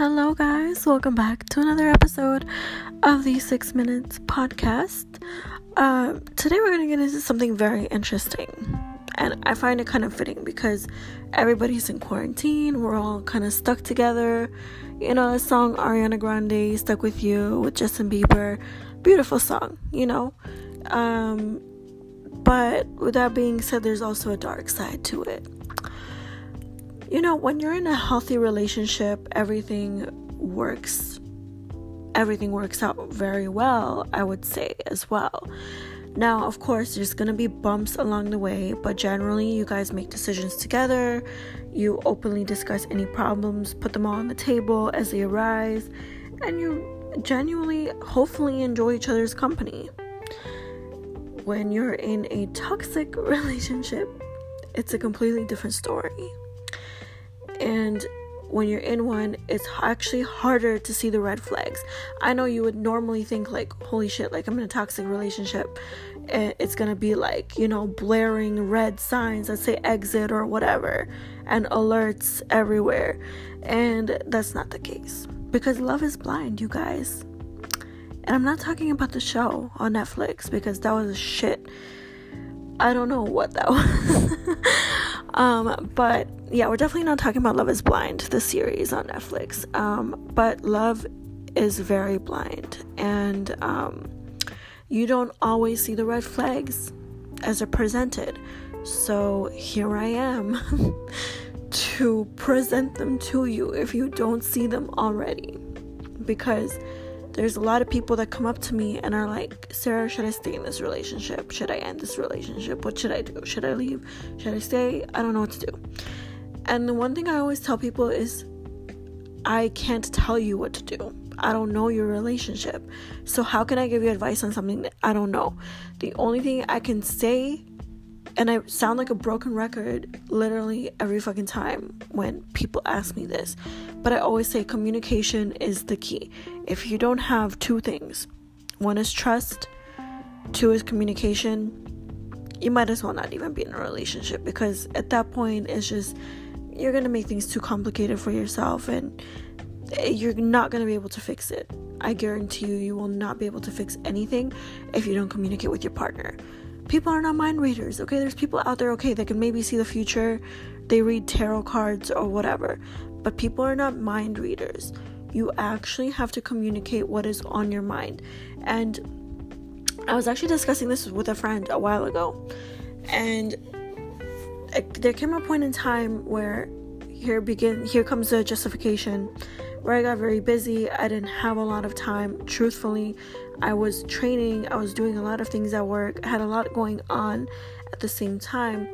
Hello, guys. Welcome back to another episode of the Six Minutes Podcast. Uh, today, we're going to get into something very interesting. And I find it kind of fitting because everybody's in quarantine. We're all kind of stuck together. You know, the song Ariana Grande, Stuck With You, with Justin Bieber. Beautiful song, you know. Um, but with that being said, there's also a dark side to it you know, when you're in a healthy relationship, everything works everything works out very well, I would say as well. Now, of course, there's to be bumps along the way, but generally, you guys make decisions together. You openly discuss any problems, put them all on the table as they arise, and you genuinely, hopefully, enjoy each other's company. When you're in a toxic relationship, it's a completely different story and when you're in one, it's actually harder to see the red flags. I know you would normally think, like, holy shit, like I'm in a toxic relationship. It's gonna be like, you know, blaring red signs that say exit or whatever, and alerts everywhere. And that's not the case because love is blind, you guys. And I'm not talking about the show on Netflix because that was a shit. I don't know what that was. um, but yeah, we're definitely not talking about Love is Blind, the series on Netflix. Um, but Love is very blind, and um, you don't always see the red flags as they're presented. So here I am to present them to you if you don't see them already. Because there's a lot of people that come up to me and are like, Sarah, should I stay in this relationship? Should I end this relationship? What should I do? Should I leave? Should I stay? I don't know what to do. And the one thing I always tell people is I can't tell you what to do. I don't know your relationship. So, how can I give you advice on something that I don't know? The only thing I can say, and I sound like a broken record literally every fucking time when people ask me this, but I always say communication is the key. If you don't have two things, one is trust, two is communication, you might as well not even be in a relationship because at that point it's just you're to make things too complicated for yourself and you're not to be able to fix it. I guarantee you, you will not be able to fix anything if you don't communicate with your partner. People are not mind readers, okay? There's people out there, okay, that can maybe see the future, they read tarot cards or whatever, but people are not mind readers. You actually have to communicate what is on your mind. And I was actually discussing this with a friend a while ago, and eh, there came a point in time where here begin here comes the justification where I got very busy. I didn't have a lot of time. Truthfully, I was training, I was doing a lot of things at work, I had a lot going on at the same time,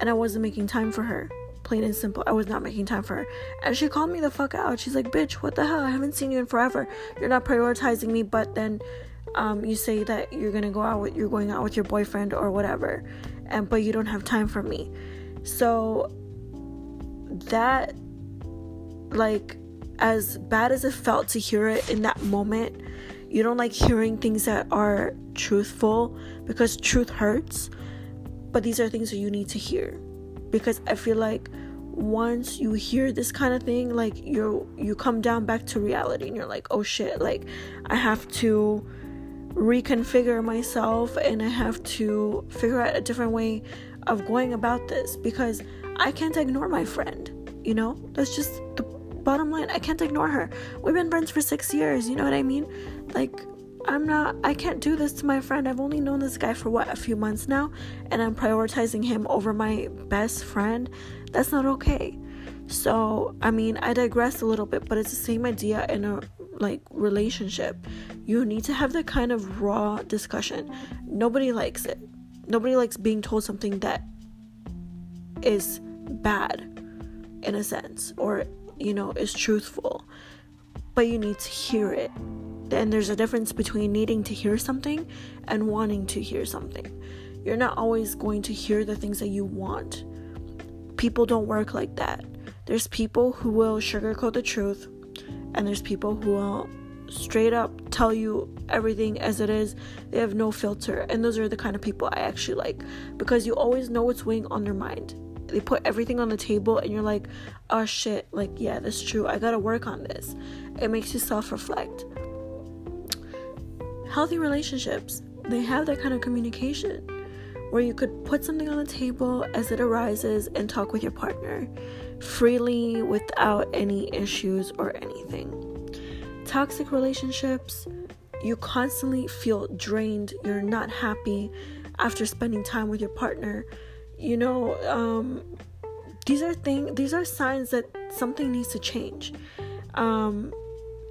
and I wasn't making time for her. Plain and simple, I was not making time for her. And she called me the fuck out. She's like, Bitch, what the hell? I haven't seen you in forever. You're not prioritizing me, but then um, you say that you're gonna go out with you're going out with your boyfriend or whatever and but you don't have time for me. So that like as bad as it felt to hear it in that moment, you don't like hearing things that are truthful because truth hurts. But these are things that you need to hear because I feel like once you hear this kind of thing like you you come down back to reality and you're like oh shit like i have to reconfigure myself and I have to figure out a different way of going about this because I can't ignore my friend. You know, that's just the bottom line. I can't ignore her. We've been friends for six years. You know what I mean? Like, I'm not, I can't do this to my friend. I've only known this guy for what, a few months now, and I'm prioritizing him over my best friend. That's not okay. So, I mean, I digress a little bit, but it's the same idea in a like relationship. You need to have that kind of raw discussion. Nobody likes it. Nobody likes being told something that is bad in a sense or you know is truthful. But you need to hear it. And there's a difference between needing to hear something and wanting to hear something. You're not always going to hear the things that you want. People don't work like that. There's people who will sugarcoat the truth and there's people who will straight up tell you everything as it is. They have no filter, and those are the kind of people I actually like because you always know what's weighing on their mind. They put everything on the table and you're like oh shit like yeah that's true. I gotta work on this. It makes you self-reflect. Healthy relationships they have that kind of communication where you could put something on the table as it arises and talk with your partner freely without any issues or anything. Toxic relationships you constantly feel drained. You're not happy after spending time with your partner you know um, these are things these are signs that something needs to change. Um,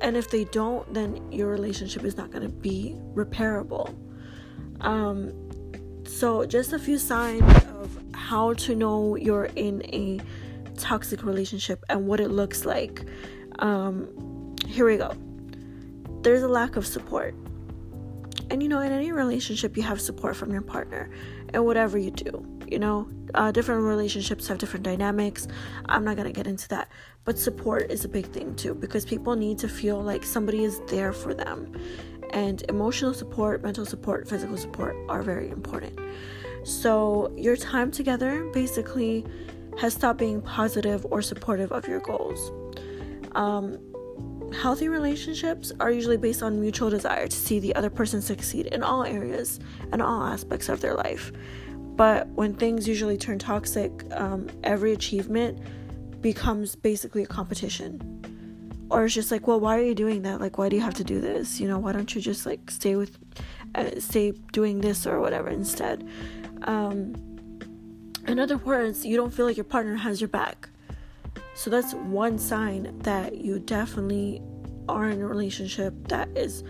and if they don't then your relationship is not going to be repairable. Um, so just a few signs of how to know you're in a toxic relationship and what it looks like. Um, here we go. There's a lack of support. And you know in any relationship you have support from your partner and whatever you do you know uh, different relationships have different dynamics. I'm not gonna get into that. But support is a big thing too because people need to feel like somebody is there for them. And emotional support mental support physical support are very important. So your time together basically has stopped being positive or supportive of your goals. Um, healthy relationships are usually based on mutual desire to see the other person succeed in all areas and all aspects of their life but when things usually turn toxic, um, every achievement becomes basically a competition. Or it's just like, well, why are you doing that? Like, why do you have to do this? You know, why don't you just like stay with, uh, stay doing this or whatever instead? Um, in other words, you don't feel like your partner has your back. So that's one sign that you definitely are in a relationship that is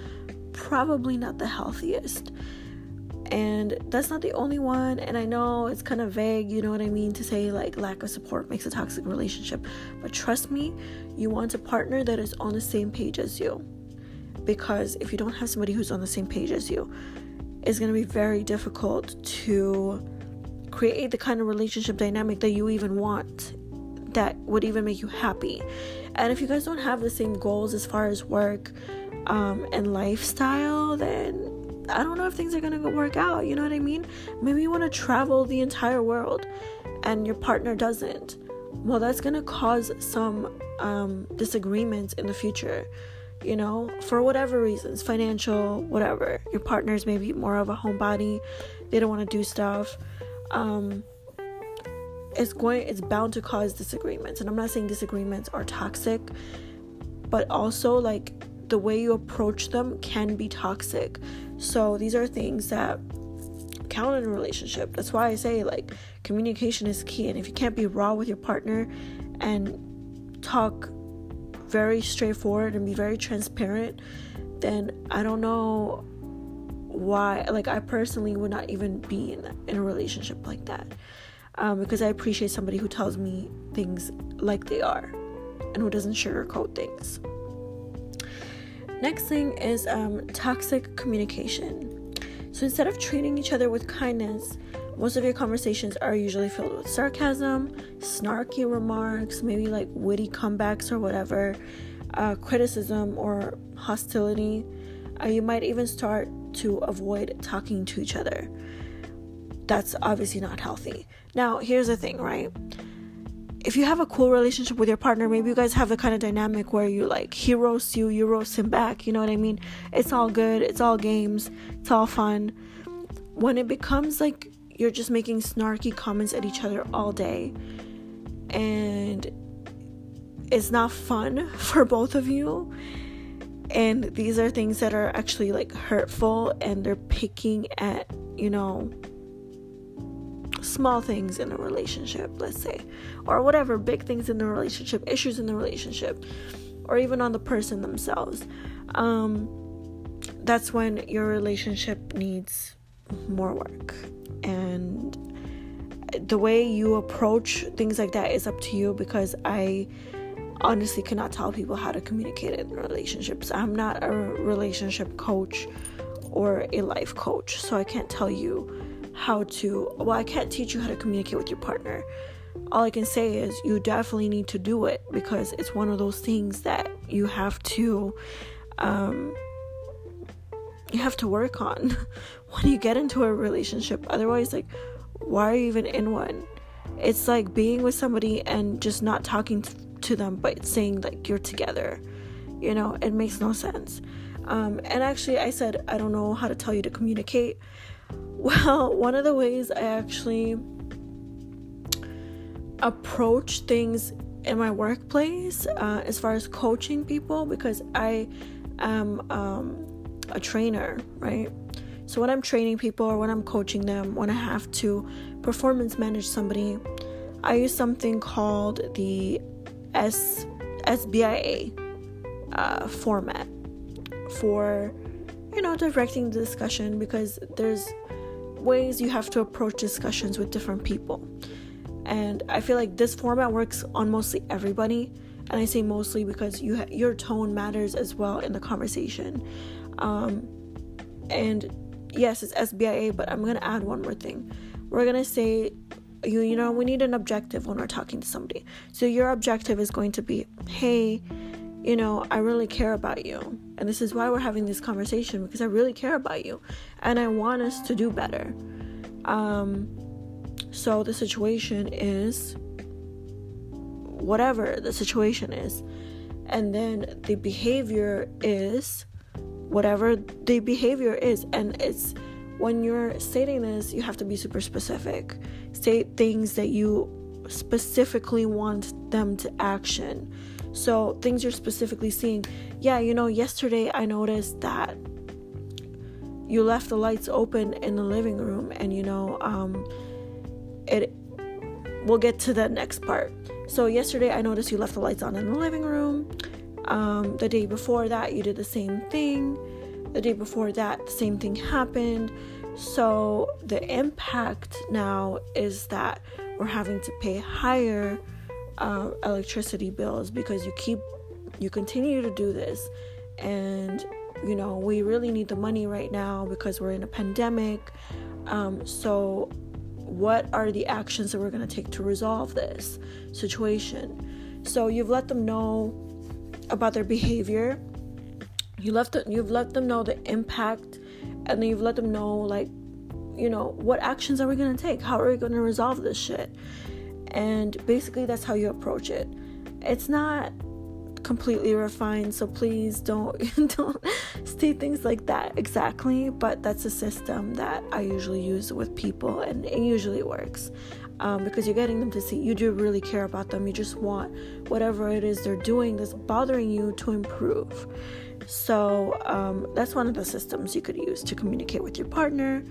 probably not the healthiest and that's not the only one and i know it's kind of vague you know what i mean to say like lack of support makes a toxic relationship. But trust me you want a partner that is on the same page as you. Because if you don't have somebody who's on the same page as you it's going to be very difficult to create the kind of relationship dynamic that you even want that would even make you happy. And if you guys don't have the same goals as far as work um, and lifestyle then I don't know if things are gonna work out. You know what I mean? Maybe you want to travel the entire world, and your partner doesn't. Well, that's gonna cause some um, disagreements in the future. You know, for whatever reasons, financial, whatever. Your partner's maybe more of a homebody. They don't want to do stuff. Um, it's going. It's bound to cause disagreements, and I'm not saying disagreements are toxic, but also like the way you approach them can be toxic so these are things that count in a relationship. That's why I say like communication is key. And if you can't be raw with your partner and talk very straightforward and be very transparent, then I don't know why. Like I personally would not even be in, in a relationship like that. Um, because I appreciate somebody who tells me things like they are and who doesn't sugarcoat things. Next thing is um, toxic communication. So instead of treating each other with kindness, most of your conversations are usually filled with sarcasm, snarky remarks, maybe like witty comebacks or whatever, uh, criticism or hostility. Uh, you might even start to avoid talking to each other. That's obviously not healthy. Now, here's the thing, right? If you have a cool relationship with your partner, maybe you guys have the kind of dynamic where you like he roasts you, you roast him back. You know what I mean? It's all good. It's all games. It's all fun. When it becomes like you're just making snarky comments at each other all day, and it's not fun for both of you, and these are things that are actually like hurtful, and they're picking at you know small things in a relationship, let's say, or whatever, big things in the relationship, issues in the relationship, or even on the person themselves, um, that's when your relationship needs more work. And the way you approach things like that is up to you because I honestly cannot tell people how to communicate in relationships. I'm not a relationship coach or a life coach, so I can't tell you how to well i can't teach you how to communicate with your partner. All i can say is you definitely need to do it because it's one of those things that you have to um you have to work on when you get into a relationship. Otherwise like why are you even in one? It's like being with somebody and just not talking to them but saying like you're together you know? It makes no sense. Um, and actually i said i don't know how to tell you to communicate well one of the ways i actually approach things in my workplace uh, as far as coaching people because i am um, a trainer right? So when i'm training people or when i'm coaching them when i have to performance manage somebody i use something called the S SBIA uh, format for you know directing the discussion because there's ways you have to approach discussions with different people. And i feel like this format works on mostly everybody. And i say mostly because you ha- your tone matters as well in the conversation. Um, and yes it's sbia but i'm gonna add one more thing. We're gonna say you you know we need an objective when we're talking to somebody. So your objective is going to be hey you know i really care about you. And this is why we're having this conversation because i really care about you. And i want us to do better. Um so the situation is whatever the situation is. And then the behavior is whatever the behavior is. And it's when you're stating this, you have to be super specific. State things that you specifically want them to action. So, things you're specifically seeing. Yeah, you know, yesterday I noticed that you left the lights open in the living room, and you know, um, it. We'll get to that next part. So, yesterday I noticed you left the lights on in the living room. Um, the day before that, you did the same thing the day before that, the same thing happened. So the impact now is that we're having to pay higher uh, electricity bills because you keep you continue to do this. And you know we really need the money right now because we're in a pandemic. Um, so what are the actions that we're going to take to resolve this situation? So you've let them know about their behavior. You left the, you've let them know the impact and then you've let them know like you know what actions are we going to take? How are we going to resolve this shit and basically that's how you approach it. It's not completely refined so please don't don't state things like that exactly but that's a system that i usually use with people and it usually works. Um, because you're getting them to see you do really care about them. You just want whatever it is they're doing that's bothering you to improve. So um, that's one of the systems you could use to communicate with your partner.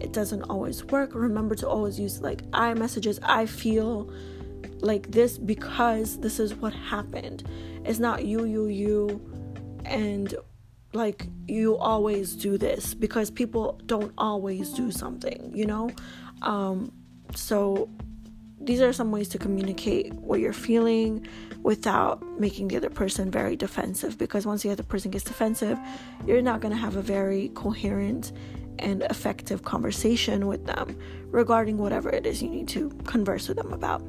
It doesn't always work. Remember to always use like I messages. I feel like this because this is what happened. It's not you, you, you, and like you always do this because people don't always do something, you know? Um, so these are some ways to communicate what you're feeling without making the other person very defensive because once the other person gets defensive, you're not going to have a very coherent and effective conversation with them regarding whatever it is you need to converse with them about.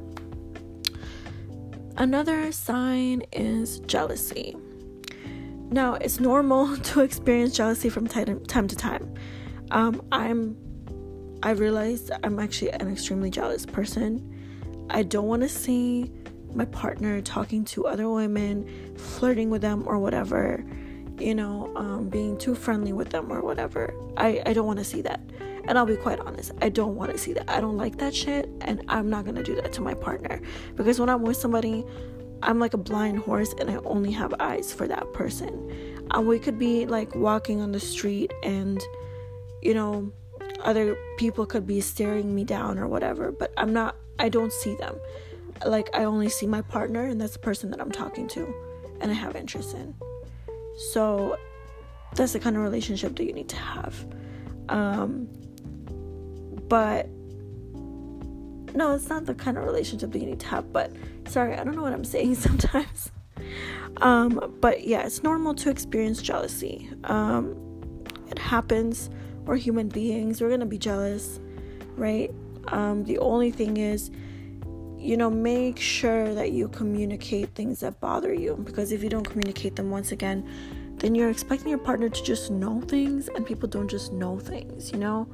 Another sign is jealousy. Now, it's normal to experience jealousy from time to time. Um, I'm I realized I'm actually an extremely jealous person. I don't want to see my partner talking to other women, flirting with them or whatever, you know, um, being too friendly with them or whatever. I, I don't want to see that. And I'll be quite honest, I don't want to see that. I don't like that shit, and I'm not gonna do that to my partner. Because when I'm with somebody, I'm like a blind horse and I only have eyes for that person. And we could be like walking on the street and, you know, other people could be staring me down or whatever, but I'm not, I don't see them like I only see my partner and that's the person that I'm talking to and I have interest in. So that's the kind of relationship that you need to have. Um, but no, it's not the kind of relationship that you need to have. But sorry, I don't know what I'm saying sometimes. Um, but yeah, it's normal to experience jealousy. Um, it happens. We're human beings. We're gonna be jealous, right? Um, the only thing is you know, make sure that you communicate things that bother you because if you don't communicate them once again, then you're expecting your partner to just know things and people don't just know things, you know?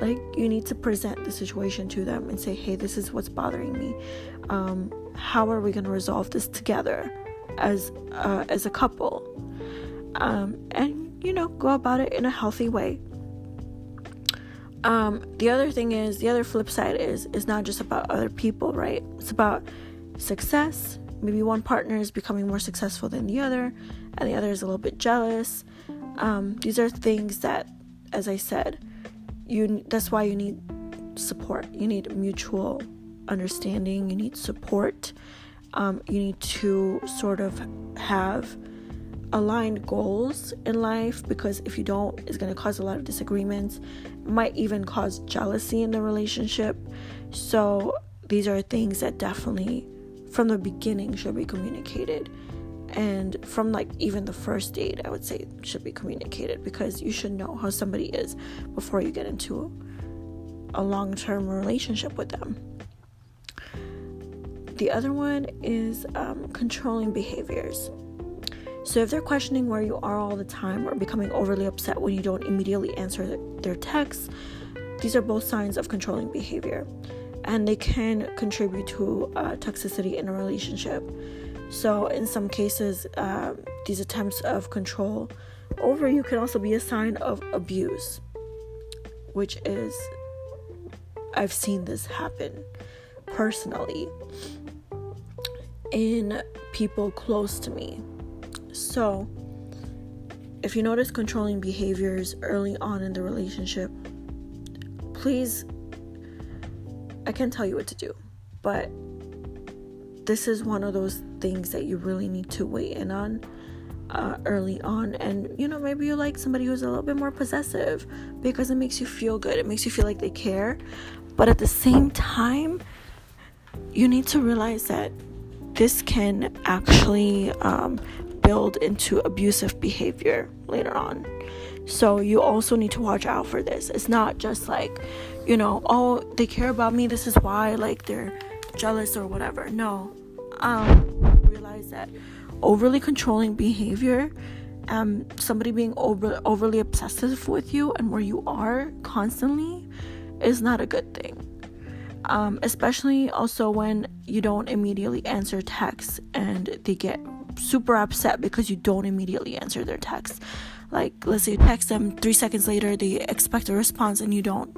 like you need to present the situation to them and say hey this is what's bothering me. Um, how are we going to resolve this together as uh, as a couple? Um, and you know go about it in a healthy way um, the other thing is the other flip side is is not just about other people right? It's about success. Maybe one partner is becoming more successful than the other and the other is a little bit jealous. Um, these are things that as i said you that's why you need support. You need mutual understanding. You need support. Um, you need to sort of have aligned goals in life because if you don't it's going to cause a lot of disagreements. It might even cause jealousy in the relationship. So these are things that definitely from the beginning should be communicated. And from like even the first date i would say should be communicated because you should know how somebody is before you get into a, long-term relationship with them. The other one is um, controlling behaviors so if they're questioning where you are all the time or becoming overly upset when you don't immediately answer their texts these are both signs of controlling behavior and they can contribute to uh, toxicity in a relationship so, in some cases, uh, these attempts of control over you can also be a sign of abuse, which is, I've seen this happen personally in people close to me. So, if you notice controlling behaviors early on in the relationship, please, I can't tell you what to do, but this is one of those things that you really need to weigh in on uh, early on. And you know, maybe you like somebody who's a little bit more possessive because it makes you feel good, it makes you feel like they care. But at the same time, you need to realize that this can actually um, build into abusive behavior later on. So you also need to watch out for this. It's not just like, you know, oh, they care about me. This is why, like, they're jealous or whatever. No. Um, realize that overly controlling behavior, um, somebody being over, overly obsessive with you and where you are constantly is not a good thing. Um, especially also when you don't immediately answer texts and they get super upset because you don't immediately answer their text. Like, let's say you text them three seconds later, they expect a response and you don't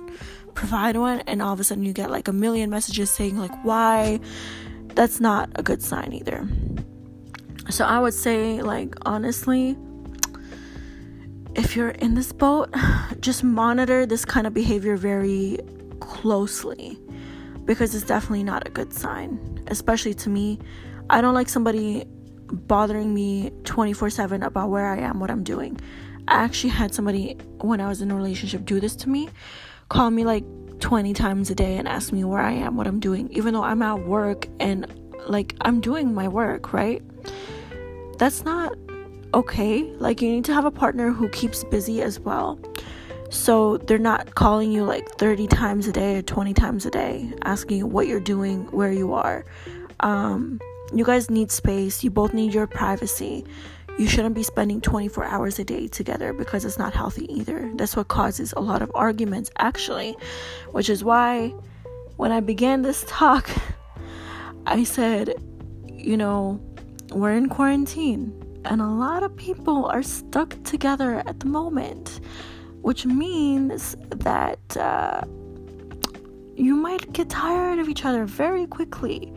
provide one, and all of a sudden you get like a million messages saying, like, why? That's not a good sign either. So I would say, like, honestly, if you're in this boat, just monitor this kind of behavior very closely because it's definitely not a good sign, especially to me. I don't like somebody bothering me 24 7 about where I am, what I'm doing. I actually had somebody when I was in a relationship do this to me, call me like 20 times a day and ask me where I am, what I'm doing, even though I'm at work and like I'm doing my work, right? That's not okay. Like, you need to have a partner who keeps busy as well. So they're not calling you like 30 times a day or 20 times a day, asking what you're doing, where you are. Um, you guys need space. You both need your privacy. You shouldn't be spending 24 hours a day together because it's not healthy either. That's what causes a lot of arguments, actually, which is why when I began this talk, I said, you know, we're in quarantine and a lot of people are stuck together at the moment, which means that uh, you might get tired of each other very quickly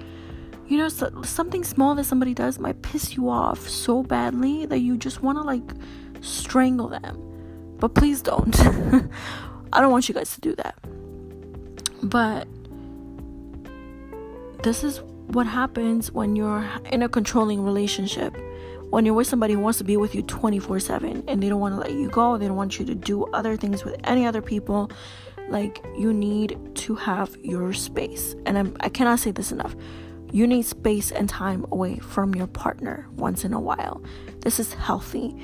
you know so, something small that somebody does might piss you off so badly that you just want to like strangle them. But please don't. I don't want you guys to do that. But this is what happens when you're in a controlling relationship. When you're with somebody who wants to be with you 24 7 and they don't want to let you go they don't want you to do other things with any other people like you need to have your space. And I'm, i cannot say this enough you need space and time away from your partner once in a while. This is healthy.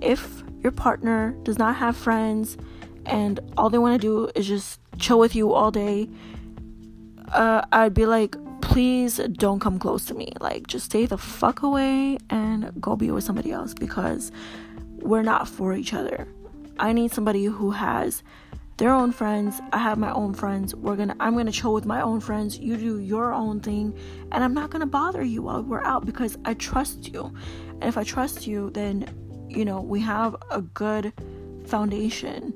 If your partner does not have friends and all they want to do is just chill with you all day, uh, I'd be like, please don't come close to me. Like, just stay the fuck away and go be with somebody else because we're not for each other. I need somebody who has their own friends, I have my own friends. We're gonna I'm gonna chill with my own friends. You do your own thing, and I'm not gonna bother you while we're out because I trust you. And if I trust you, then you know we have a good foundation.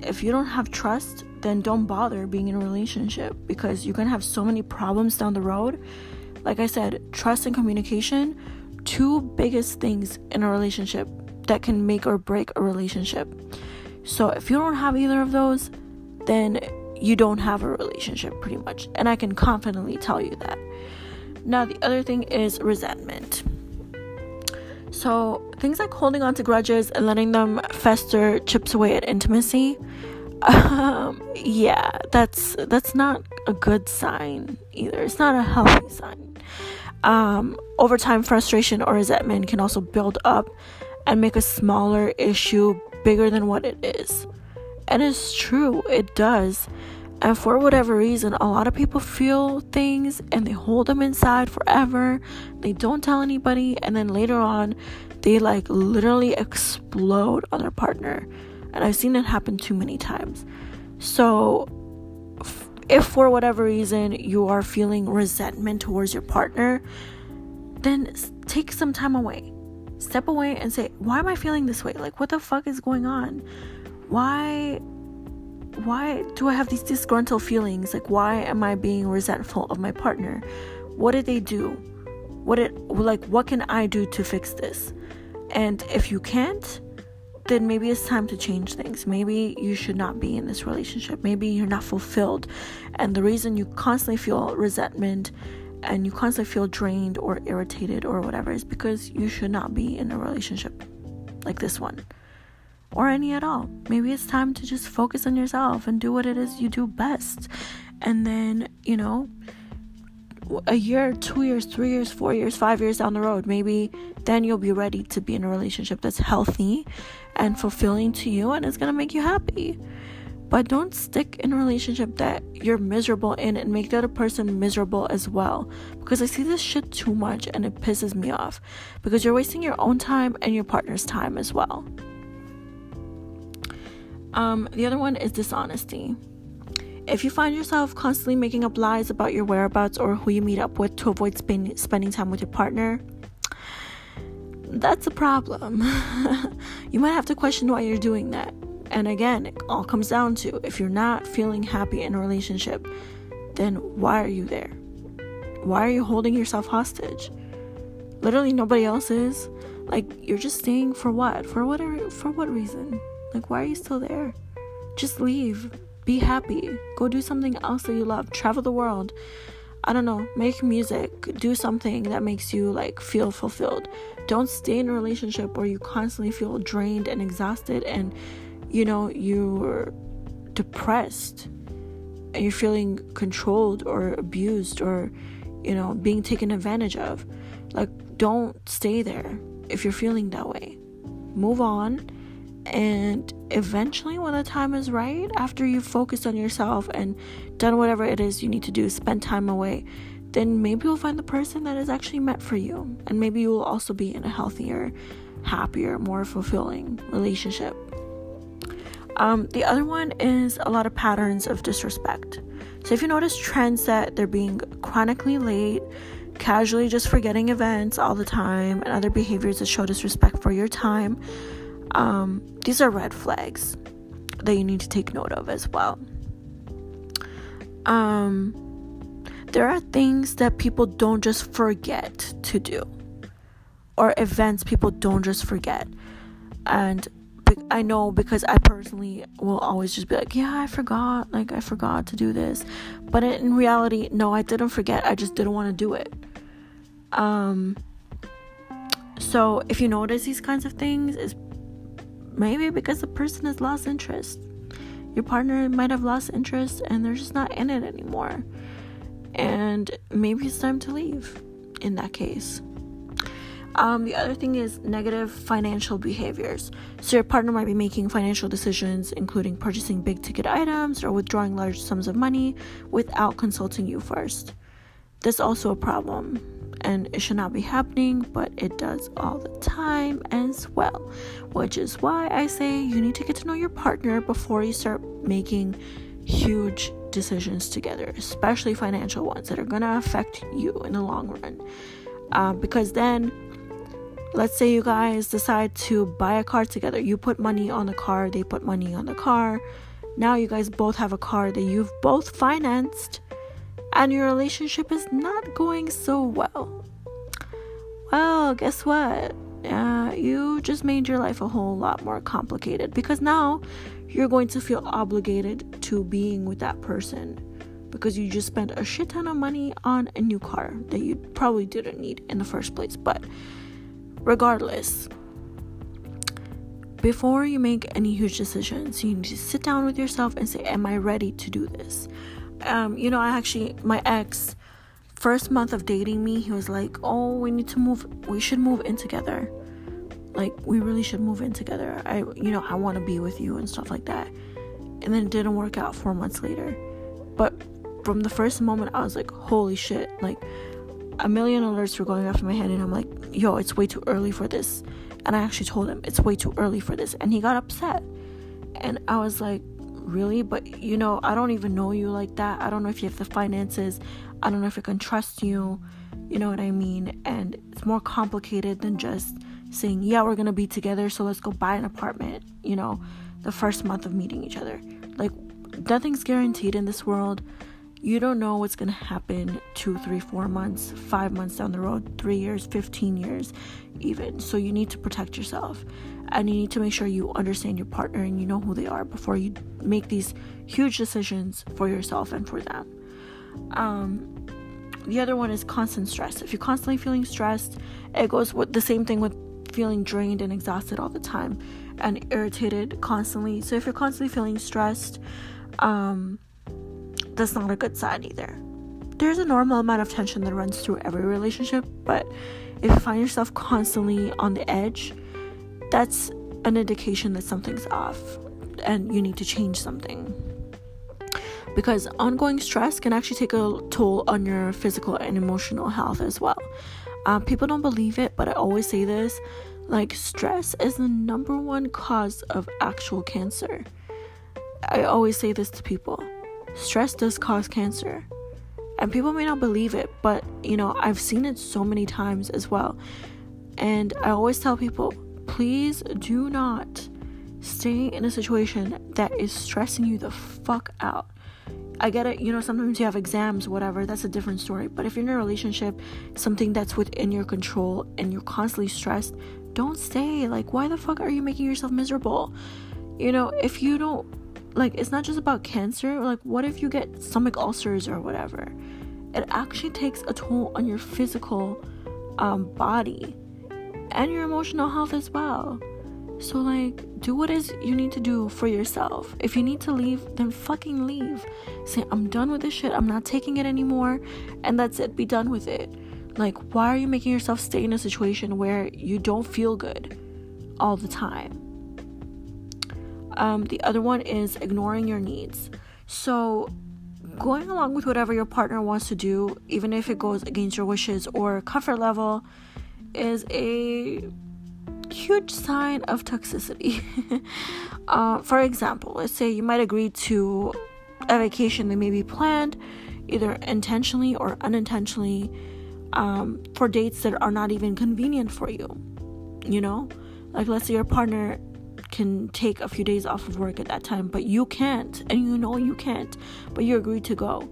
If you don't have trust, then don't bother being in a relationship because you're gonna have so many problems down the road. Like I said, trust and communication, two biggest things in a relationship that can make or break a relationship. So if you don't have either of those, then you don't have a relationship pretty much. And I can confidently tell you that. Now, the other thing is resentment. So, things like holding on to grudges and letting them fester chips away at intimacy. Um, yeah, that's that's not a good sign either. It's not a healthy sign. Um, over time, frustration or resentment can also build up and make a smaller issue bigger than what it is. And it's true, it does. And for whatever reason, a lot of people feel things and they hold them inside forever. They don't tell anybody. And then later on, they like literally explode on their partner. And I've seen it happen too many times. So, if for whatever reason you are feeling resentment towards your partner, then take some time away step away and say, why am I feeling this way? Like, what the fuck is going on? Why, why do I have these disgruntled feelings? Like, why am I being resentful of my partner? What did they do? What it like? What can I do to fix this? And if you can't, then maybe it's time to change things. Maybe you should not be in this relationship. Maybe you're not fulfilled. And the reason you constantly feel resentment and you constantly feel drained or irritated or whatever is because you should not be in a relationship like this one or any at all. Maybe it's time to just focus on yourself and do what it is you do best. And then, you know, a year, two years, three years, four years, five years down the road, maybe then you'll be ready to be in a relationship that's healthy and fulfilling to you and it's gonna make you happy. But don't stick in a relationship that you're miserable in and make the other person miserable as well. Because I see this shit too much and it pisses me off. Because you're wasting your own time and your partner's time as well. Um, the other one is dishonesty. If you find yourself constantly making up lies about your whereabouts or who you meet up with to avoid spend- spending time with your partner, that's a problem. you might have to question why you're doing that. And again, it all comes down to if you're not feeling happy in a relationship, then why are you there? Why are you holding yourself hostage? Literally nobody else is. Like you're just staying for what? For what are, for what reason? Like why are you still there? Just leave. Be happy. Go do something else that you love. Travel the world. I don't know, make music, do something that makes you like feel fulfilled. Don't stay in a relationship where you constantly feel drained and exhausted and you know, you're depressed and you're feeling controlled or abused or, you know, being taken advantage of. Like, don't stay there if you're feeling that way. Move on. And eventually, when the time is right, after you've focused on yourself and done whatever it is you need to do, spend time away, then maybe you'll find the person that is actually meant for you. And maybe you will also be in a healthier, happier, more fulfilling relationship. Um, the other one is a lot of patterns of disrespect. So if you notice trends that they're being chronically late, casually just forgetting events all the time, and other behaviors that show disrespect for your time, um, these are red flags that you need to take note of as well. Um, there are things that people don't just forget to do, or events people don't just forget. And I know because I personally will always just be like, yeah, I forgot, like I forgot to do this. But in reality, no, I didn't forget. I just didn't want to do it. Um so if you notice these kinds of things is maybe because the person has lost interest. Your partner might have lost interest and they're just not in it anymore. And maybe it's time to leave in that case. Um, the other thing is negative financial behaviors. So, your partner might be making financial decisions, including purchasing big ticket items or withdrawing large sums of money without consulting you first. This is also a problem and it should not be happening, but it does all the time as well. Which is why I say you need to get to know your partner before you start making huge decisions together, especially financial ones that are going to affect you in the long run. Uh, because then, let's say you guys decide to buy a car together. You put money on the car, they put money on the car. Now you guys both have a car that you've both financed, and your relationship is not going so well. Well, guess what? Uh, you just made your life a whole lot more complicated because now you're going to feel obligated to being with that person because you just spent a shit ton of money on a new car that you probably didn't need in the first place. But regardless, before you make any huge decisions, you need to sit down with yourself and say, Am I ready to do this? Um, you know, I actually, my ex, first month of dating me, he was like, Oh, we need to move, we should move in together. Like we really should move in together. I you know i want to be with you and stuff like that. And then it didn't work out four months later. But from the first moment i was like holy shit like a million alerts were going off in my head and i'm like yo it's way too early for this. And i actually told him it's way too early for this. And he got upset. And i was like really? But you know i don't even know you like that. I don't know if you have the finances. I don't know if i can trust you. You know what i mean? And it's more complicated than just saying, Yeah, we're gonna be together, so let's go buy an apartment, you know, the first month of meeting each other. Like, nothing's guaranteed in this world. You don't know what's gonna happen two, three, four months, five months down the road, three years, 15 years, even. So, you need to protect yourself and you need to make sure you understand your partner and you know who they are before you make these huge decisions for yourself and for them. Um, the other one is constant stress. If you're constantly feeling stressed, it goes with the same thing with feeling drained and exhausted all the time and irritated constantly. So if you're constantly feeling stressed, um, that's not a good sign either. There's a normal amount of tension that runs through every relationship, but if you find yourself constantly on the edge, that's an indication that something's off and you need to change something. Because ongoing stress can actually take a toll on your physical and emotional health as well. Um, people don't believe it, but I always say this like, stress is the number one cause of actual cancer. I always say this to people stress does cause cancer. And people may not believe it, but you know, I've seen it so many times as well. And I always tell people please do not stay in a situation that is stressing you the fuck out. I get it, you know, sometimes you have exams, whatever, that's a different story. But if you're in a relationship, something that's within your control and you're constantly stressed, don't stay. Like, why the fuck are you making yourself miserable? You know, if you don't, like, it's not just about cancer. Like, what if you get stomach ulcers or whatever? It actually takes a toll on your physical um, body and your emotional health as well. So, like, do what is you need to do for yourself. If you need to leave, then fucking leave. Say, I'm done with this shit. I'm not taking it anymore. And that's it. Be done with it. Like, why are you making yourself stay in a situation where you don't feel good all the time? Um, the other one is ignoring your needs. So, going along with whatever your partner wants to do, even if it goes against your wishes or comfort level, is a huge sign of toxicity. uh, for example, let's say you might agree to a vacation that may be planned either intentionally or unintentionally um, for dates that are not even convenient for you. You know, like let's say your partner can take a few days off of work at that time, but you can't, and you know you can't, but you agreed to go.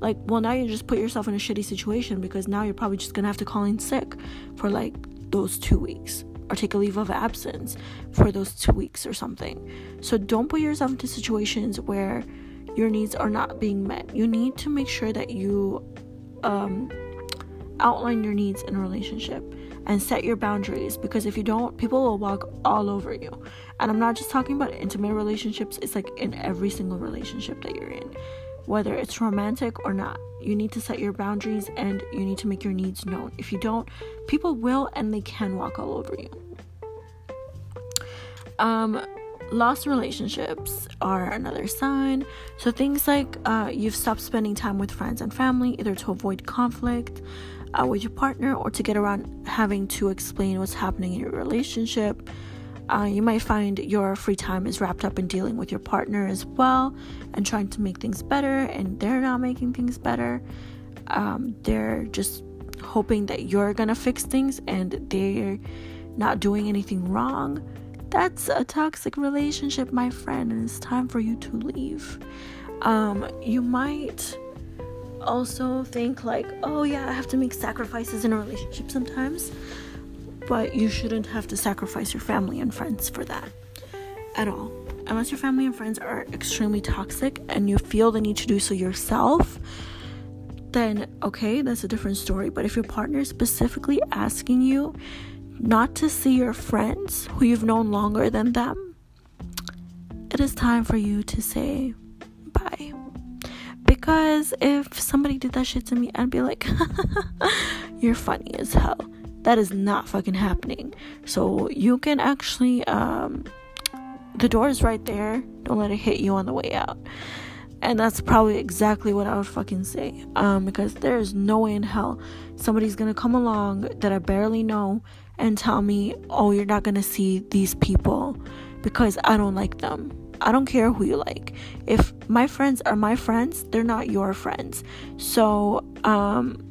Like, well, now you just put yourself in a shitty situation because now you're probably just gonna have to call in sick for like those two weeks or take a leave of absence for those two weeks or something. So don't put yourself into situations where your needs are not being met. You need to make sure that you um, outline your needs in a relationship and set your boundaries because if you don't, people will walk all over you. And I'm not just talking about intimate relationships, it's like in every single relationship that you're in whether it's romantic or not. You need to set your boundaries and you need to make your needs known. If you don't, people will and they can walk all over you. Um, lost relationships are another sign. So things like uh, you've stopped spending time with friends and family, either to avoid conflict, uh, with your partner or to get around having to explain what's happening in your relationship. Uh, you might find your free time is wrapped up in dealing with your partner as well and trying to make things better, and they're not making things better. Um, they're just hoping that you're gonna fix things and they're not doing anything wrong. That's a toxic relationship, my friend, and it's time for you to leave. Um, you might also think like, oh yeah, I have to make sacrifices in a relationship sometimes, but you shouldn't have to sacrifice your family and friends for that at all. Unless your family and friends are extremely toxic and you feel the need to do so yourself, then okay, that's a different story. But if your partner is specifically asking you not to see your friends who you've known longer than them, it is time for you to say bye. Because if somebody did that shit to me, I'd be like, you're funny as hell. That is not fucking happening. So you can actually, um, the door is right there. Don't let it hit you on the way out. And that's probably exactly what I would fucking say. Um, because there is no way in hell somebody's gonna come along that I barely know and tell me, oh, you're not gonna see these people because I don't like them. I don't care who you like. If my friends are my friends, they're not your friends. So, um,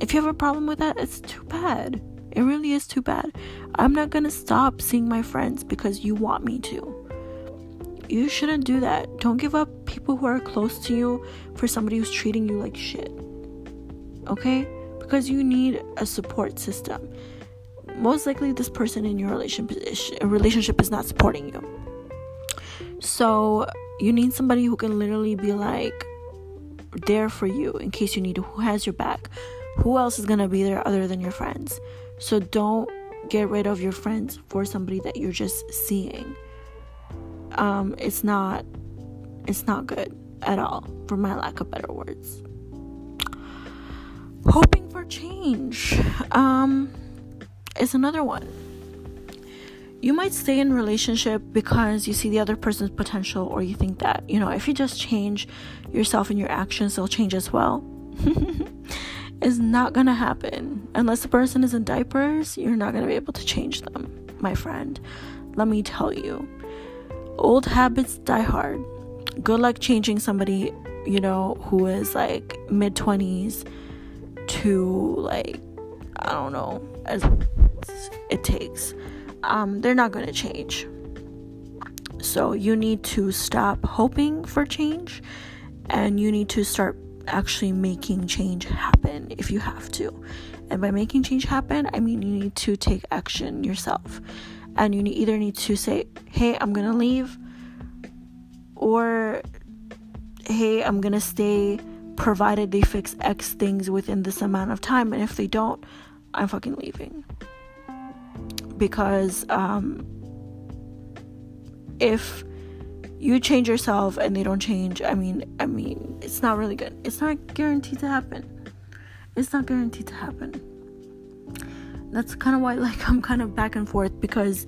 if you have a problem with that, it's too bad. It really is too bad. I'm not gonna stop seeing my friends because you want me to. You shouldn't do that. Don't give up people who are close to you for somebody who's treating you like shit. Okay? Because you need a support system. Most likely, this person in your relationship relationship is not supporting you. So you need somebody who can literally be like there for you in case you need who has your back. Who else is gonna be there other than your friends? So don't get rid of your friends for somebody that you're just seeing. Um, it's not it's not good at all, for my lack of better words. Hoping for change um, is another one you might stay in relationship because you see the other person's potential or you think that you know if you just change yourself and your actions they'll change as well. Is not gonna happen. Unless the person is in diapers you're not gonna be able to change them my friend. Let me tell you. Old habits die hard. Good luck changing somebody you know who is like mid 20s to like i don't know as it takes um, they're not going to change. So you need to stop hoping for change and you need to start actually making change happen if you have to. And by making change happen, I mean you need to take action yourself. And you either need to say, hey, I'm going to leave, or hey, I'm going to stay provided they fix X things within this amount of time. And if they don't, I'm fucking leaving because um, if you change yourself and they don't change, I mean, I mean, it's not really good. It's not guaranteed to happen. It's not guaranteed to happen. That's kind of why, like, I'm kind of back and forth because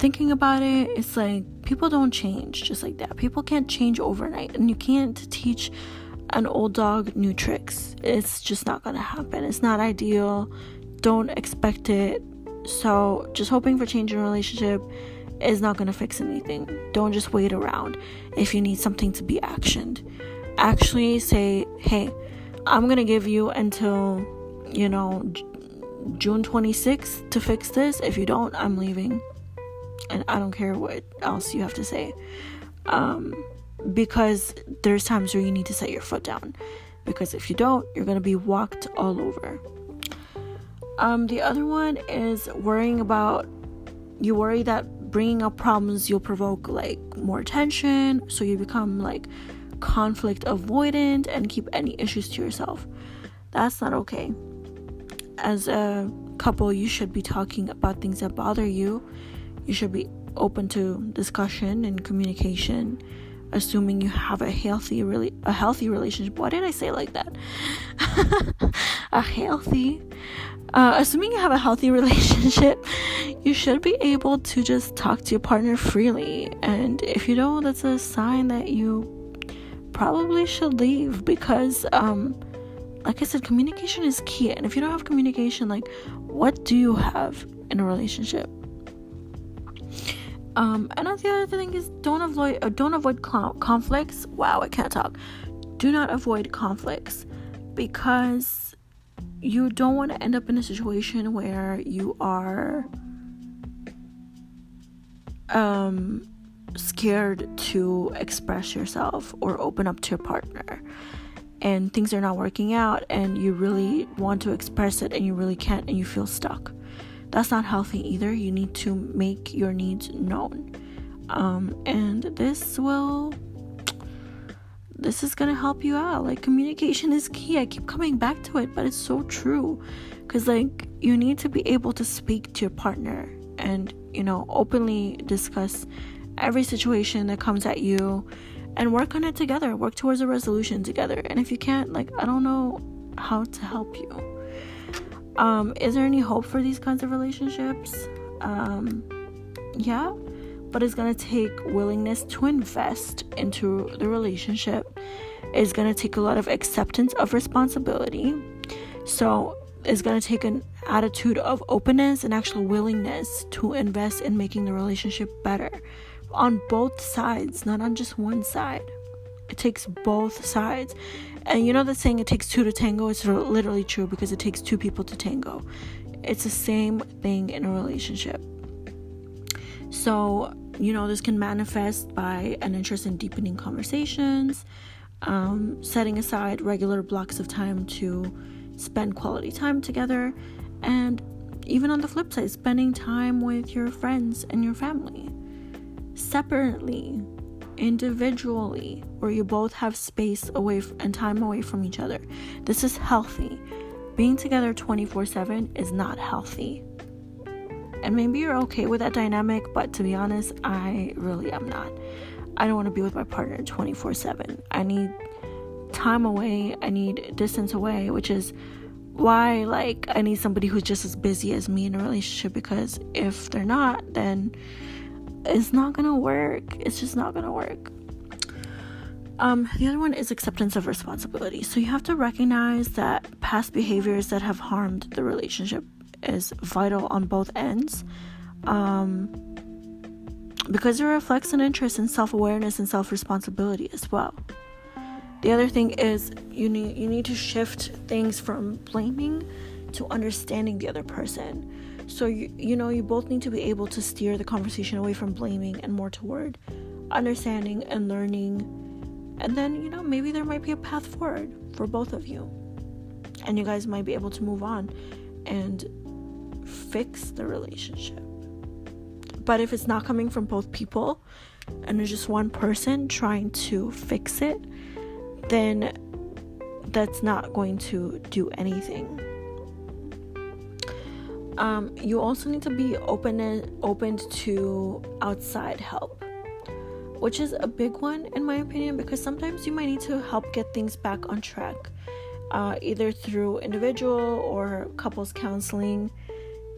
thinking about it, it's like people don't change just like that. People can't change overnight, and you can't teach an old dog new tricks. It's just not gonna happen. It's not ideal. Don't expect it so, just hoping for change in a relationship is not going to fix anything. Don't just wait around if you need something to be actioned. Actually, say, hey, I'm going to give you until, you know, June 26th to fix this. If you don't, I'm leaving. And I don't care what else you have to say. Um, because there's times where you need to set your foot down. Because if you don't, you're going to be walked all over. Um, the other one is worrying about you worry that bringing up problems you'll provoke like more tension, so you become like conflict avoidant and keep any issues to yourself. That's not okay. As a couple, you should be talking about things that bother you. You should be open to discussion and communication assuming you have a healthy really a healthy relationship why did i say like that a healthy uh, assuming you have a healthy relationship, you should be able to just talk to your partner freely. And if you don't, that's a sign that you probably should leave because um, like I said, communication is key. And if you don't have communication, like, what do you have in a relationship? Um, and the other thing is don't avoid uh, don't avoid cl- conflicts. Wow, I can't talk. Do not avoid conflicts because you don't want to end up in a situation where you are um scared to express yourself or open up to your partner. And things are not working out and you really want to express it and you really can't and you feel stuck. That's not healthy either. You need to make your needs known. Um, and this will this is gonna help you out. Like communication is key. I keep coming back to it but it's so true. Because like you need to be able to speak to your partner and you know openly discuss every situation that comes at you and work on it together. Work towards a resolution together. And if you can't like i don't know how to help you. Um is there any hope for these kinds of relationships? Um yeah but it's going to take willingness to invest into the relationship it's going to take a lot of acceptance of responsibility so it's going to take an attitude of openness and actual willingness to invest in making the relationship better on both sides, not on just one side. It takes both sides. And you know the saying, it takes two to tango? It's literally true because it takes two people to tango. It's the same thing in a relationship. So, you know, this can manifest by an interest in deepening conversations, um, setting aside regular blocks of time to spend quality time together, and even on the flip side, spending time with your friends and your family separately, individually, where you both have space away f- and time away from each other. This is healthy. Being together 24 7 is not healthy. And maybe you're okay with that dynamic, but to be honest, I really am not. I don't want to be with my partner 24 7. I need time away, I need distance away, which is why like I need somebody who's just as busy as me in a relationship because if they're not, then it's not gonna work. It's just not gonna work. Um, the other one is acceptance of responsibility. So you have to recognize that past behaviors that have harmed the relationship is vital on both ends. Um, because it reflects an interest in self-awareness and self-responsibility as well. The other thing is you need you need to shift things from blaming to understanding the other person. So you you know you both need to be able to steer the conversation away from blaming and more toward understanding and learning. And then, you know, maybe there might be a path forward for both of you. And you guys might be able to move on and fix the relationship. But if it's not coming from both people and it's just one person trying to fix it, then that's not going to do anything. Um, you also need to be open and open to outside help, which is a big one in my opinion because sometimes you might need to help get things back on track, uh, either through individual or couples counseling,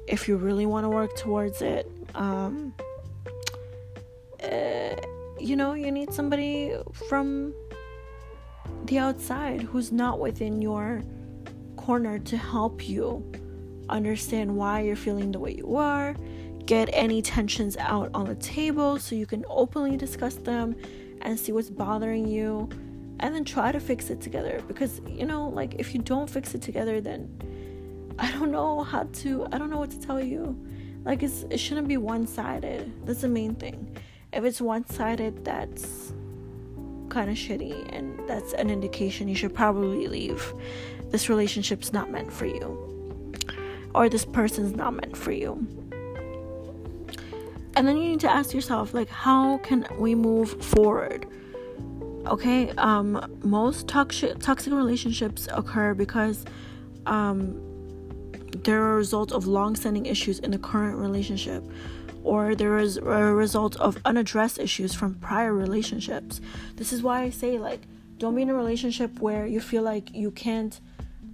if you really want to work towards it. Um, uh, you know, you need somebody from the outside who's not within your corner to help you understand why you're feeling the way you are, get any tensions out on the table so you can openly discuss them and see what's bothering you, and then try to fix it together. Because, you know, like if you don't fix it together, then I don't know how to, I don't know what to tell you. Like, it's, it shouldn't be one sided. That's the main thing. If it's one sided, that's kind of shitty, and that's an indication you should probably leave. This relationship's not meant for you or this person's not meant for you. And then you need to ask yourself like how can we move forward? Okay? Um most toxic toxic relationships occur because um they're a result of long-standing issues in the current relationship or there is a result of unaddressed issues from prior relationships. This is why I say like don't be in a relationship where you feel like you can't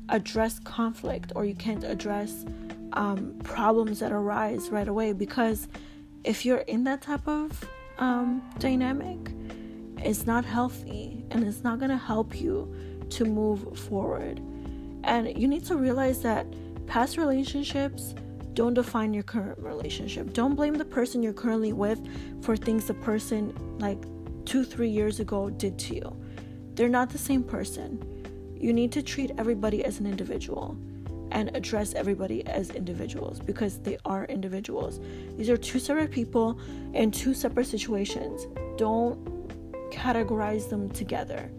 address conflict or you can't address um, problems that arise right away because if you're in that type of um, dynamic it's not healthy and it's not going to help you to move forward And you need to realize that past relationships don't define your current relationship. Don't blame the person you're currently with for things the person like two, three years ago did to you. They're not the same person. You need to treat everybody as an individual and address everybody as individuals because they are individuals. These are two separate people in two separate situations. Don't categorize them together.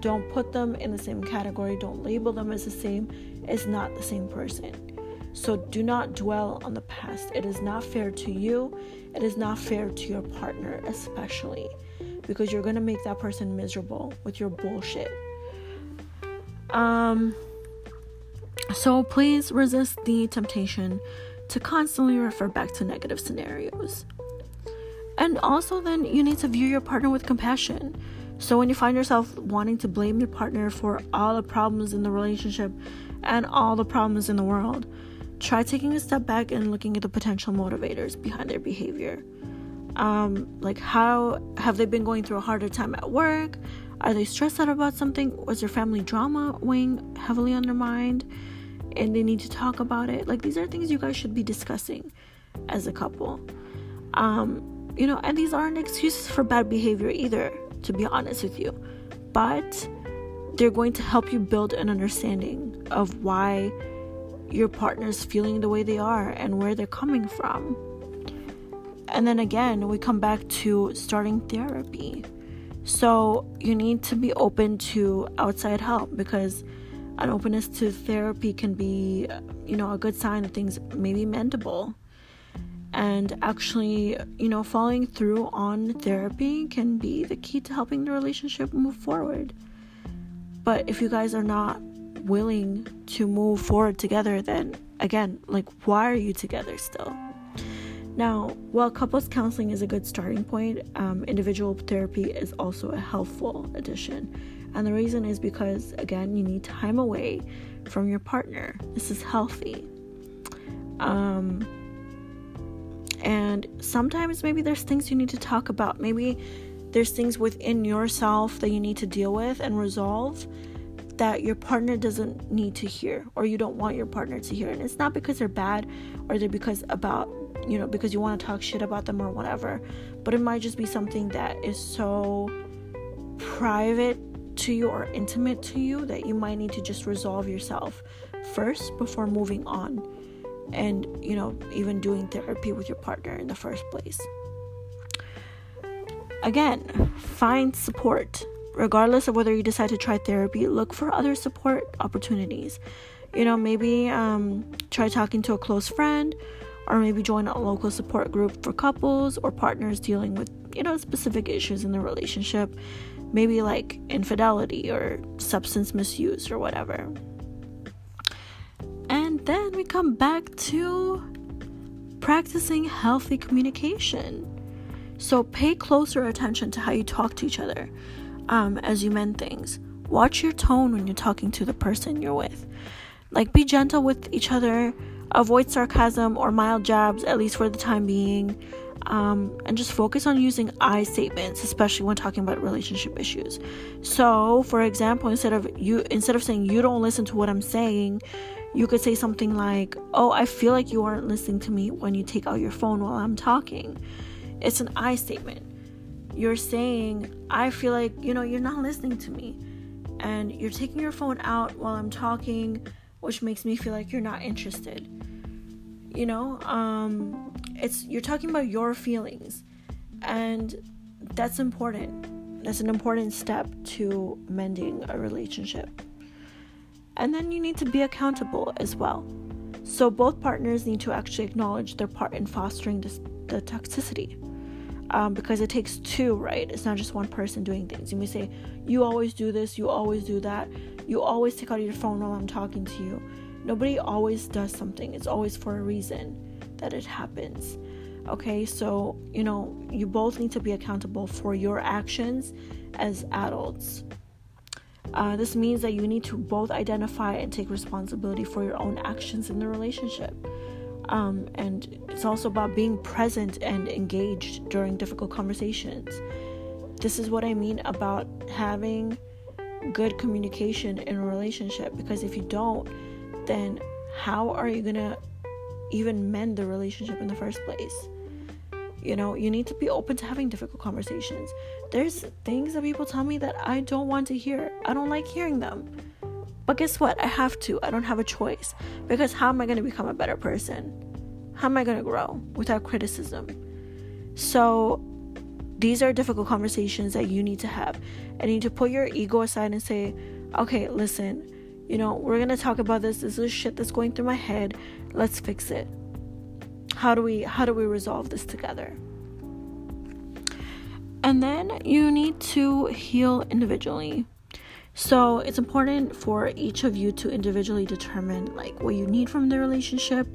Don't put them in the same category. Don't label them as the same. It's not the same person. So do not dwell on the past. It is not fair to you. It is not fair to your partner, especially because you're going to make that person miserable with your bullshit. Um so please resist the temptation to constantly refer back to negative scenarios. And also, then you need to view your partner with compassion. So, when you find yourself wanting to blame your partner for all the problems in the relationship and all the problems in the world, try taking a step back and looking at the potential motivators behind their behavior. Um, like, how have they been going through a harder time at work? Are they stressed out about something? Was their family drama weighing heavily mind? and they need to talk about it. Like these are things you guys should be discussing as a couple. Um, you know, and these aren't excuses for bad behavior either, to be honest with you. But they're going to help you build an understanding of why your partner's feeling the way they are and where they're coming from. And then again, we come back to starting therapy. So you need to be open to outside help because an openness to therapy can be, you know, a good sign that things may be mendable. And actually, you know, following through on therapy can be the key to helping the relationship move forward. But if you guys are not willing to move forward together, then again, like, why are you together still? Now, while couples counseling is a good starting point, um, individual therapy is also a helpful addition and the reason is because, again, you need time away from your partner. This is healthy. Um, and sometimes maybe there's things you need to talk about. Maybe there's things within yourself that you need to deal with and resolve that your partner doesn't need to hear or you don't want your partner to hear. And it's not because they're bad or they're because about, you know, because you want to talk shit about them or whatever. But it might just be something that is so private to you or intimate to you that you might need to just resolve yourself first before moving on and you know even doing therapy with your partner in the first place. Again find support. Regardless of whether you decide to try therapy look for other support opportunities. You know maybe um, try talking to a close friend or maybe join a local support group for couples or partners dealing with you know specific issues in the relationship. Maybe like infidelity or substance misuse or whatever. And then we come back to practicing healthy communication. So pay closer attention to how you talk to each other um, as you mend things. Watch your tone when you're talking to the person you're with. Like, be gentle with each other, avoid sarcasm or mild jabs, at least for the time being um, and just focus on using I statements, especially when talking about relationship issues. So, for example, instead of you instead of saying you don't listen to what I'm saying, you could say something like, "Oh, I feel like you aren't listening to me when you take out your phone while I'm talking." It's an I statement. You're saying, "I feel like, you know, you're not listening to me." And you're taking your phone out while I'm talking, which makes me feel like you're not interested you know um it's you're talking about your feelings and that's important that's an important step to mending a relationship and then you need to be accountable as well. So both partners need to actually acknowledge their part in fostering this, the toxicity. Um, because it takes two right? It's not just one person doing things. You may say you always do this you always do that. You always take out your phone while i'm talking to you. Nobody always does something, it's always for a reason that it happens. Okay, so you know, you both need to be accountable for your actions as adults. Uh, this means that you need to both identify and take responsibility for your own actions in the relationship. Um, and it's also about being present and engaged during difficult conversations. This is what I mean about having good communication in a relationship because if you don't, then how are you gonna even mend the relationship in the first place? You know, you need to be open to having difficult conversations. There's things that people tell me that I don't want to hear. I don't like hearing them. But guess what? I have to. I don't have a choice. Because how am I going to become a better person? How am I going to grow without criticism? So, these are difficult conversations that you need to have. And you need to put your ego aside and say, okay, listen, you know, we're going to talk about this. This is shit that's going through my head. Let's fix it how do we how do we resolve this together and then you need to heal individually. So it's important for each of you to individually determine like what you need from the relationship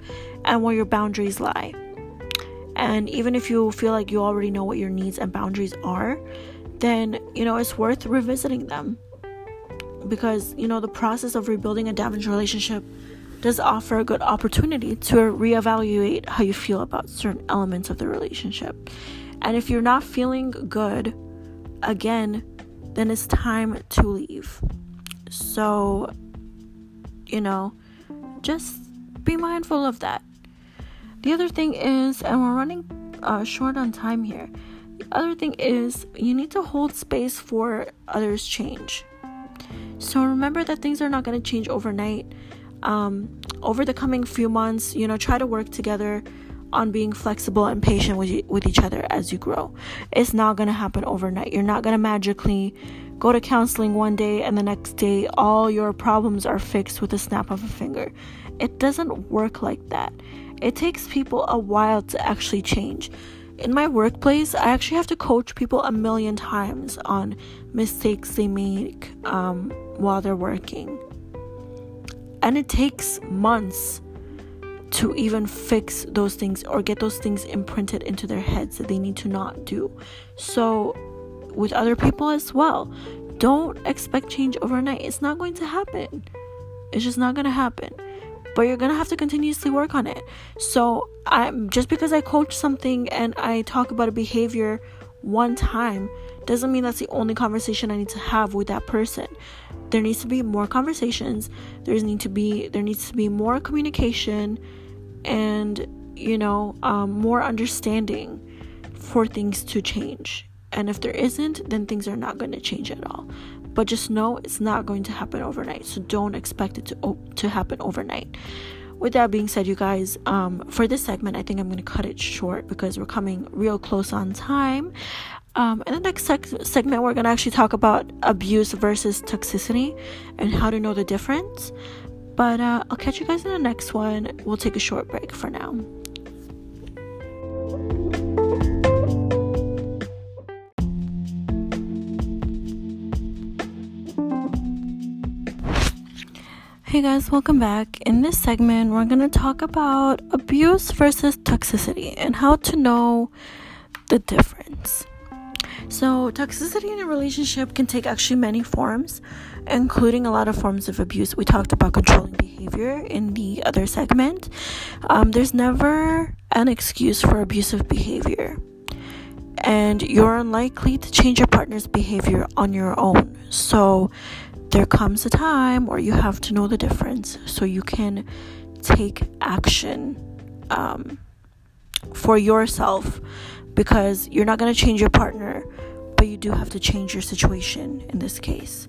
and where your boundaries lie. And even if you feel like you already know what your needs and boundaries are then you know it's worth revisiting them. Because you know the process of rebuilding a damaged relationship does offer a good opportunity to reevaluate how you feel about certain elements of the relationship. And if you're not feeling good, again, then it's time to leave. So, you know, just be mindful of that. The other thing is, and we're running uh, short on time here. The other thing is, you need to hold space for others' change. So remember that things are not going to change overnight um, over the coming few months, you know, try to work together on being flexible and patient with, with each other as you grow. It's not going to happen overnight. You're not going to magically go to counseling one day and the next day all your problems are fixed with a snap of a finger. It doesn't work like that. It takes people a while to actually change. In my workplace, I actually have to coach people a million times on mistakes they make um, while they're working and it takes months to even fix those things or get those things imprinted into their heads that they need to not do. So, with other people as well, don't expect change overnight. It's not going to happen. It's just not going to happen. But you're going to have to continuously work on it. So, I'm just because I coach something and I talk about a behavior one time doesn't mean that's the only conversation I need to have with that person. There needs to be more conversations. There's need to be there needs to be more communication and you know um, more understanding for things to change. And if there isn't, then things are not going to change at all. But just know it's not going to happen overnight. So don't expect it to to happen overnight with that being said, you guys, um, for this segment, I think I'm going to cut it short because we're coming real close on time. Um, in the next seg- segment, we're going to actually talk about abuse versus toxicity and how to know the difference. But uh, I'll catch you guys in the next one. We'll take a short break for now. Hey guys, welcome back. In this segment, we're going to talk about abuse versus toxicity and how to know the difference. So, toxicity in a relationship can take actually many forms, including a lot of forms of abuse. We talked about controlling behavior in the other segment. Um, there's never an excuse for abusive behavior, and you're unlikely to change your partner's behavior on your own. So, there comes a time where you have to know the difference so you can take action um, for yourself because you're not going to change your partner but you do have to change your situation in this case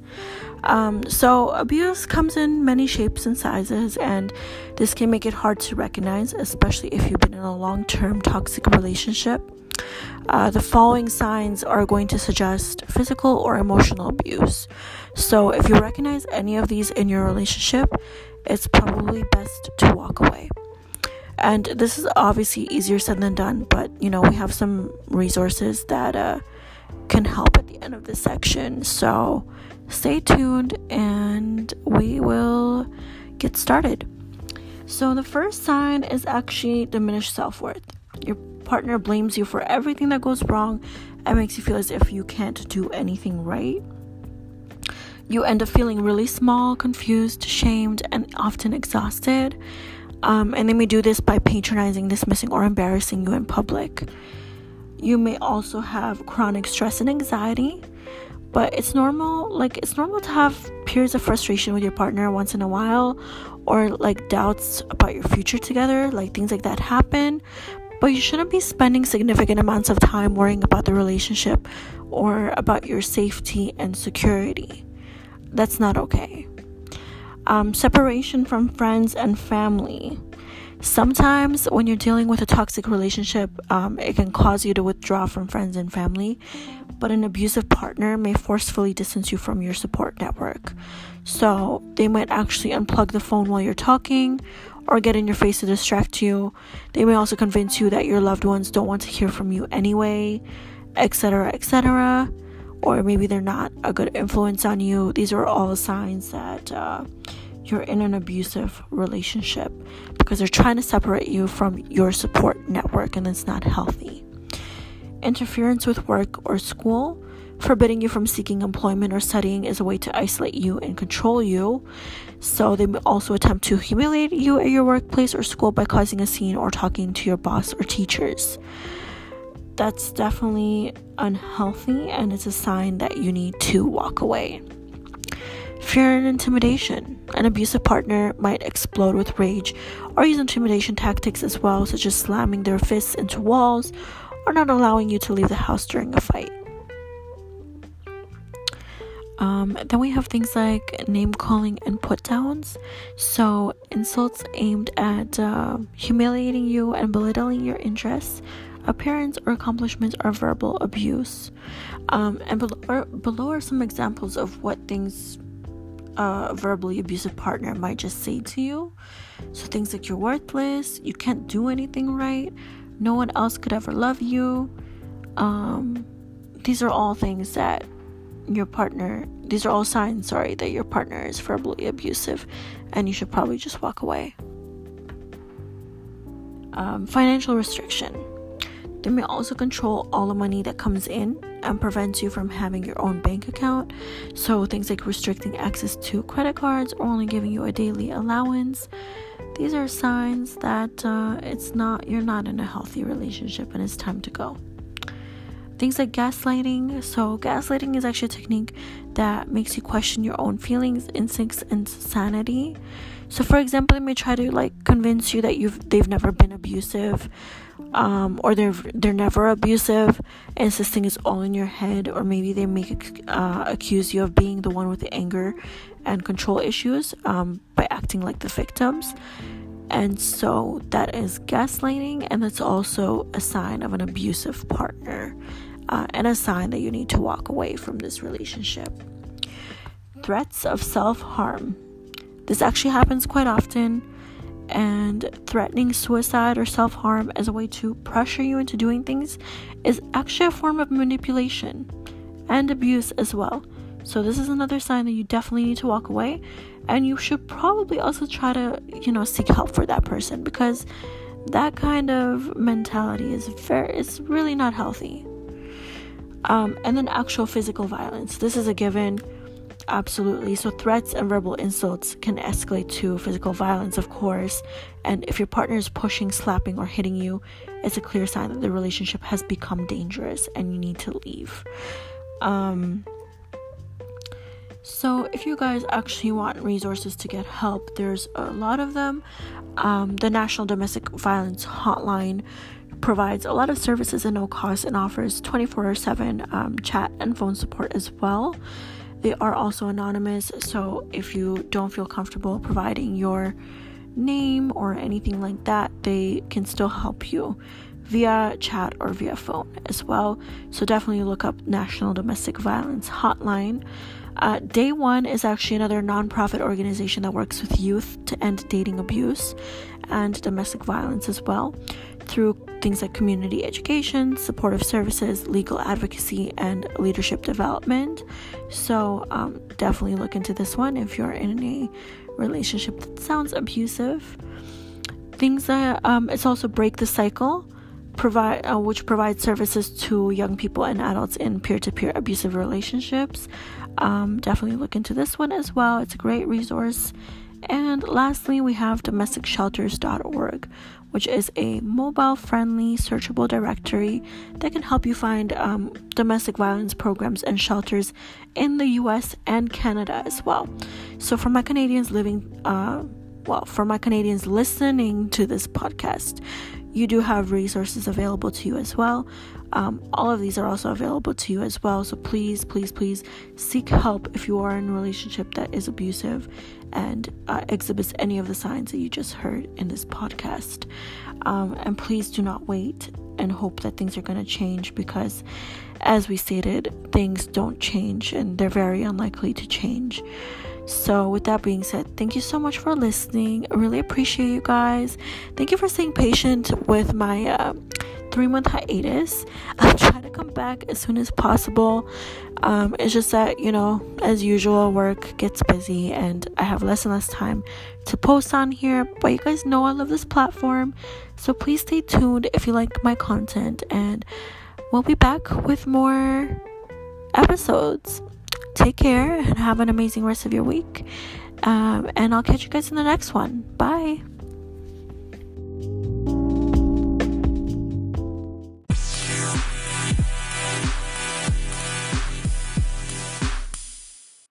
um, so abuse comes in many shapes and sizes and this can make it hard to recognize especially if you've been in a long-term toxic relationship uh, the following signs are going to suggest physical or emotional abuse. So, if you recognize any of these in your relationship, it's probably best to walk away. And this is obviously easier said than done, but you know, we have some resources that uh, can help at the end of this section. So, stay tuned and we will get started. So, the first sign is actually diminished self worth. Your partner blames you for everything that goes wrong and makes you feel as if you can't do anything right. You end up feeling really small, confused, shamed, and often exhausted. Um, and they may do this by patronizing, dismissing, or embarrassing you in public. You may also have chronic stress and anxiety, but it's normal like it's normal to have periods of frustration with your partner once in a while or like doubts about your future together like things like that happen. But you shouldn't be spending significant amounts of time worrying about the relationship or about your safety and security. That's not okay um, separation from friends and family Sometimes, when you're dealing with a toxic relationship, um, it can cause you to withdraw from friends and family, but an abusive partner may forcefully distance you from your support network. So, they might actually unplug the phone while you're talking or get in your face to distract you. They may also convince you that your loved ones don't want to hear from you anyway, etc., etc. Or maybe they're not a good influence on you. These are all signs that. Uh, you're in an abusive relationship because they're trying to separate you from your support network and it's not healthy. Interference with work or school, forbidding you from seeking employment or studying is a way to isolate you and control you. So they may also attempt to humiliate you at your workplace or school by causing a scene or talking to your boss or teachers. That's definitely unhealthy and it's a sign that you need to walk away. Fear and intimidation. An abusive partner might explode with rage or use intimidation tactics as well, such as slamming their fists into walls or not allowing you to leave the house during a fight. Um, then we have things like name calling and put downs. So, insults aimed at uh, humiliating you and belittling your interests, appearance, or accomplishments are verbal abuse. Um, and below, below are some examples of what things a verbally abusive partner might just say to you. So things like you're worthless, you can't do anything right, no one else could ever love you. Um, these are all things that your partner, these are all signs, sorry, that your partner is verbally abusive and you should probably just walk away. Um, financial restriction. They may also control all the money that comes in and prevents you from having your own bank account. So, things like restricting access to credit cards or only giving you a daily allowance. These are signs that uh, it's not you're not in a healthy relationship and it's time to go. Things like gaslighting. So, gaslighting is actually a technique that makes you question your own feelings, instincts, and sanity. So, for example, they may try to like convince you that you've they've never been abusive, um, or they're they're never abusive, insisting it's all in your head, or maybe they make uh, accuse you of being the one with the anger and control issues um, by acting like the victims. And so that is gaslighting, and that's also a sign of an abusive partner, uh, and a sign that you need to walk away from this relationship. Threats of self harm. This actually happens quite often and threatening suicide or self harm as a way to pressure you into doing things is actually a form of manipulation and abuse as well. So, this is another sign that you definitely need to walk away, and you should probably also try to, you know, seek help for that person because that kind of mentality is very, it's really not healthy. Um, and then actual physical violence. This is a given Absolutely. So, threats and verbal insults can escalate to physical violence, of course. And if your partner is pushing, slapping, or hitting you, it's a clear sign that the relationship has become dangerous and you need to leave. Um, so, if you guys actually want resources to get help, there's a lot of them. Um, the National Domestic Violence Hotline provides a lot of services at no cost and offers 24 7 um, chat and phone support as well. They are also anonymous, so if you don't feel comfortable providing your name or anything like that, they can still help you via chat or via phone as well. So definitely look up National Domestic Violence Hotline. Uh, Day One is actually another nonprofit organization that works with youth to end dating abuse and domestic violence as well through things like community education, supportive services, legal advocacy, and leadership development. So, um, definitely look into this one if you're in a relationship that sounds abusive. Things that um, it's also Break the Cycle provide uh, which provides services to young people and adults in peer-to-peer abusive relationships um, definitely look into this one as well it's a great resource and lastly we have domesticshelters.org which is a mobile friendly searchable directory that can help you find um, domestic violence programs and shelters in the US and Canada as well. So, for my Canadians living, uh, well, for my Canadians listening to this podcast, you do have resources available to you as well. Um, all of these are also available to you as well. So please, please, please seek help if you are in a relationship that is abusive and uh, exhibits any of the signs that you just heard in this podcast. Um, and please do not wait and hope that things are going to change because, as we stated, things don't change and they're very unlikely to change. So, with that being said, thank you so much for listening. I really appreciate you guys. Thank you for staying patient with my uh, three month hiatus. I'll try to come back as soon as possible. Um, it's just that, you know, as usual, work gets busy and I have less and less time to post on here. But you guys know I love this platform. So please stay tuned if you like my content. And we'll be back with more episodes. Take care and have an amazing rest of your week. Um, and I'll catch you guys in the next one. Bye.